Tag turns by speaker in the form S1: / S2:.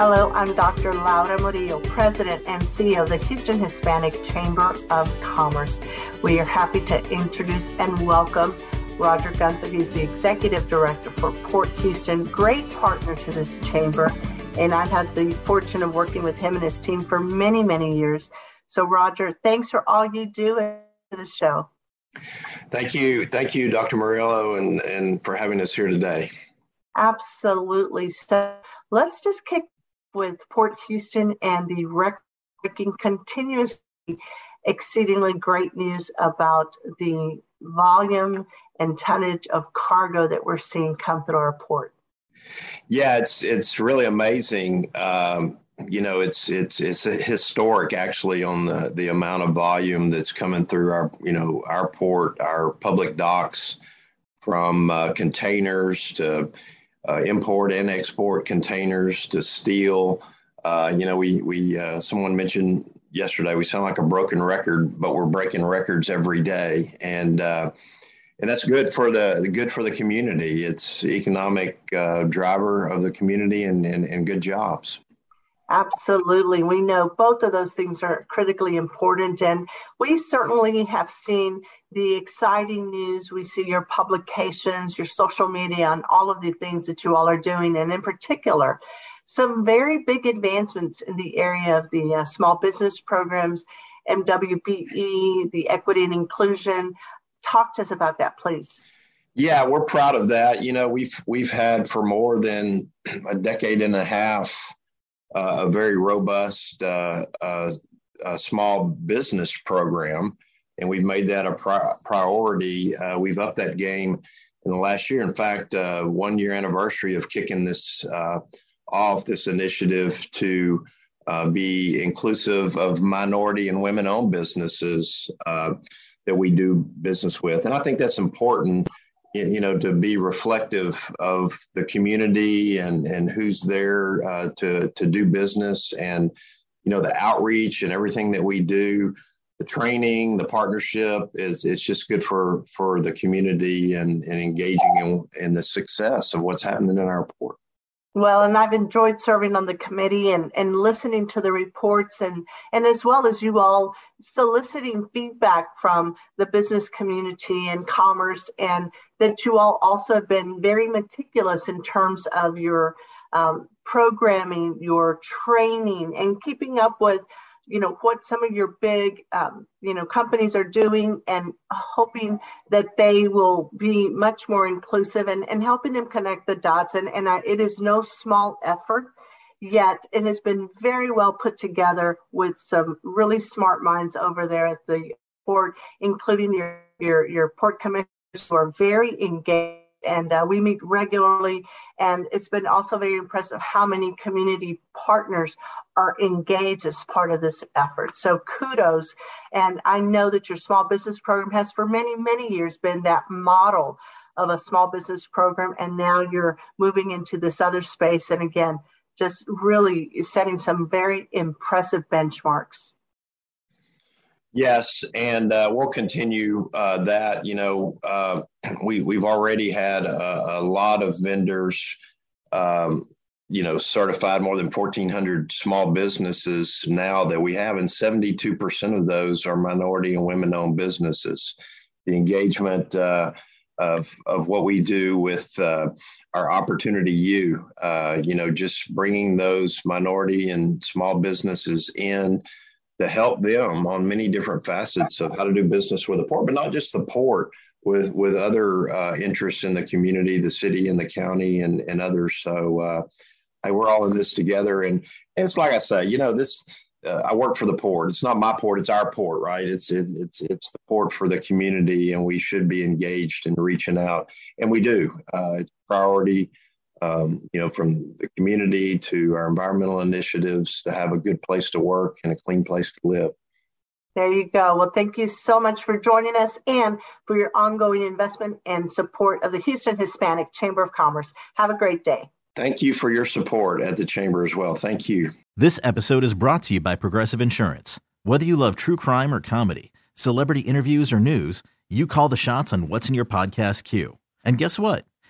S1: Hello, I'm Dr. Laura Murillo, President and CEO of the Houston Hispanic Chamber of Commerce. We are happy to introduce and welcome Roger Guenther. He's the Executive Director for Port Houston, great partner to this chamber. And I've had the fortune of working with him and his team for many, many years. So, Roger, thanks for all you do for the show.
S2: Thank you. Thank you, Dr. Murillo, and, and for having us here today.
S1: Absolutely. So let's just kick with Port Houston and the record-breaking, continuously exceedingly great news about the volume and tonnage of cargo that we're seeing come through our port.
S2: Yeah, it's it's really amazing. Um, you know, it's it's it's historic actually on the the amount of volume that's coming through our you know our port, our public docks, from uh, containers to uh, import and export containers to steel. Uh, you know, we we uh, someone mentioned yesterday we sound like a broken record, but we're breaking records every day, and uh, and that's good for the good for the community. It's economic uh, driver of the community and, and and good jobs.
S1: Absolutely. We know both of those things are critically important. And we certainly have seen the exciting news. We see your publications, your social media, and all of the things that you all are doing. And in particular, some very big advancements in the area of the uh, small business programs, MWBE, the equity and inclusion. Talk to us about that, please.
S2: Yeah, we're proud of that. You know, we've we've had for more than a decade and a half uh, a very robust uh, uh, small business program, and we've made that a pri- priority. Uh, we've upped that game in the last year. In fact, uh, one year anniversary of kicking this uh, off, this initiative to be inclusive of minority and women-owned businesses that we do business with, and I think that's important you know, to be reflective of the community and, and who's there uh, to, to do business and, you know, the outreach and everything that we do, the training, the partnership is, it's just good for, for the community and, and engaging in, in the success of what's happening in our port.
S1: Well, and I've enjoyed serving on the committee and, and listening to the reports and, and as well as you all soliciting feedback from the business community and commerce and that you all also have been very meticulous in terms of your um, programming, your training, and keeping up with you know what some of your big um, you know companies are doing and hoping that they will be much more inclusive and, and helping them connect the dots. And, and I, it is no small effort yet it has been very well put together with some really smart minds over there at the port including your your, your port commissioners who are very engaged and uh, we meet regularly. And it's been also very impressive how many community partners are engaged as part of this effort. So kudos. And I know that your small business program has for many, many years been that model of a small business program. And now you're moving into this other space. And again, just really setting some very impressive benchmarks.
S2: Yes, and uh, we'll continue uh, that. You know, uh, we we've already had a, a lot of vendors, um, you know, certified more than fourteen hundred small businesses now that we have, and seventy two percent of those are minority and women owned businesses. The engagement. Uh, of, of what we do with uh, our opportunity you uh, you know, just bringing those minority and small businesses in, to help them on many different facets of how to do business with the port, but not just the port, with with other uh, interests in the community, the city and the county, and and others. So uh, we're all in this together, and, and it's like I say, you know, this uh, I work for the port. It's not my port; it's our port, right? It's it, it's it's the port for the community, and we should be engaged in reaching out, and we do. Uh, it's priority, um, you know, from the community to our environmental initiatives to have a good place to work and a clean place to live.
S1: There you go. Well, thank you so much for joining us and for your ongoing investment and support of the Houston Hispanic Chamber of Commerce. Have a great day.
S2: Thank you for your support at the Chamber as well. Thank you.
S3: This episode is brought to you by Progressive Insurance. Whether you love true crime or comedy, celebrity interviews or news, you call the shots on what's in your podcast queue. And guess what?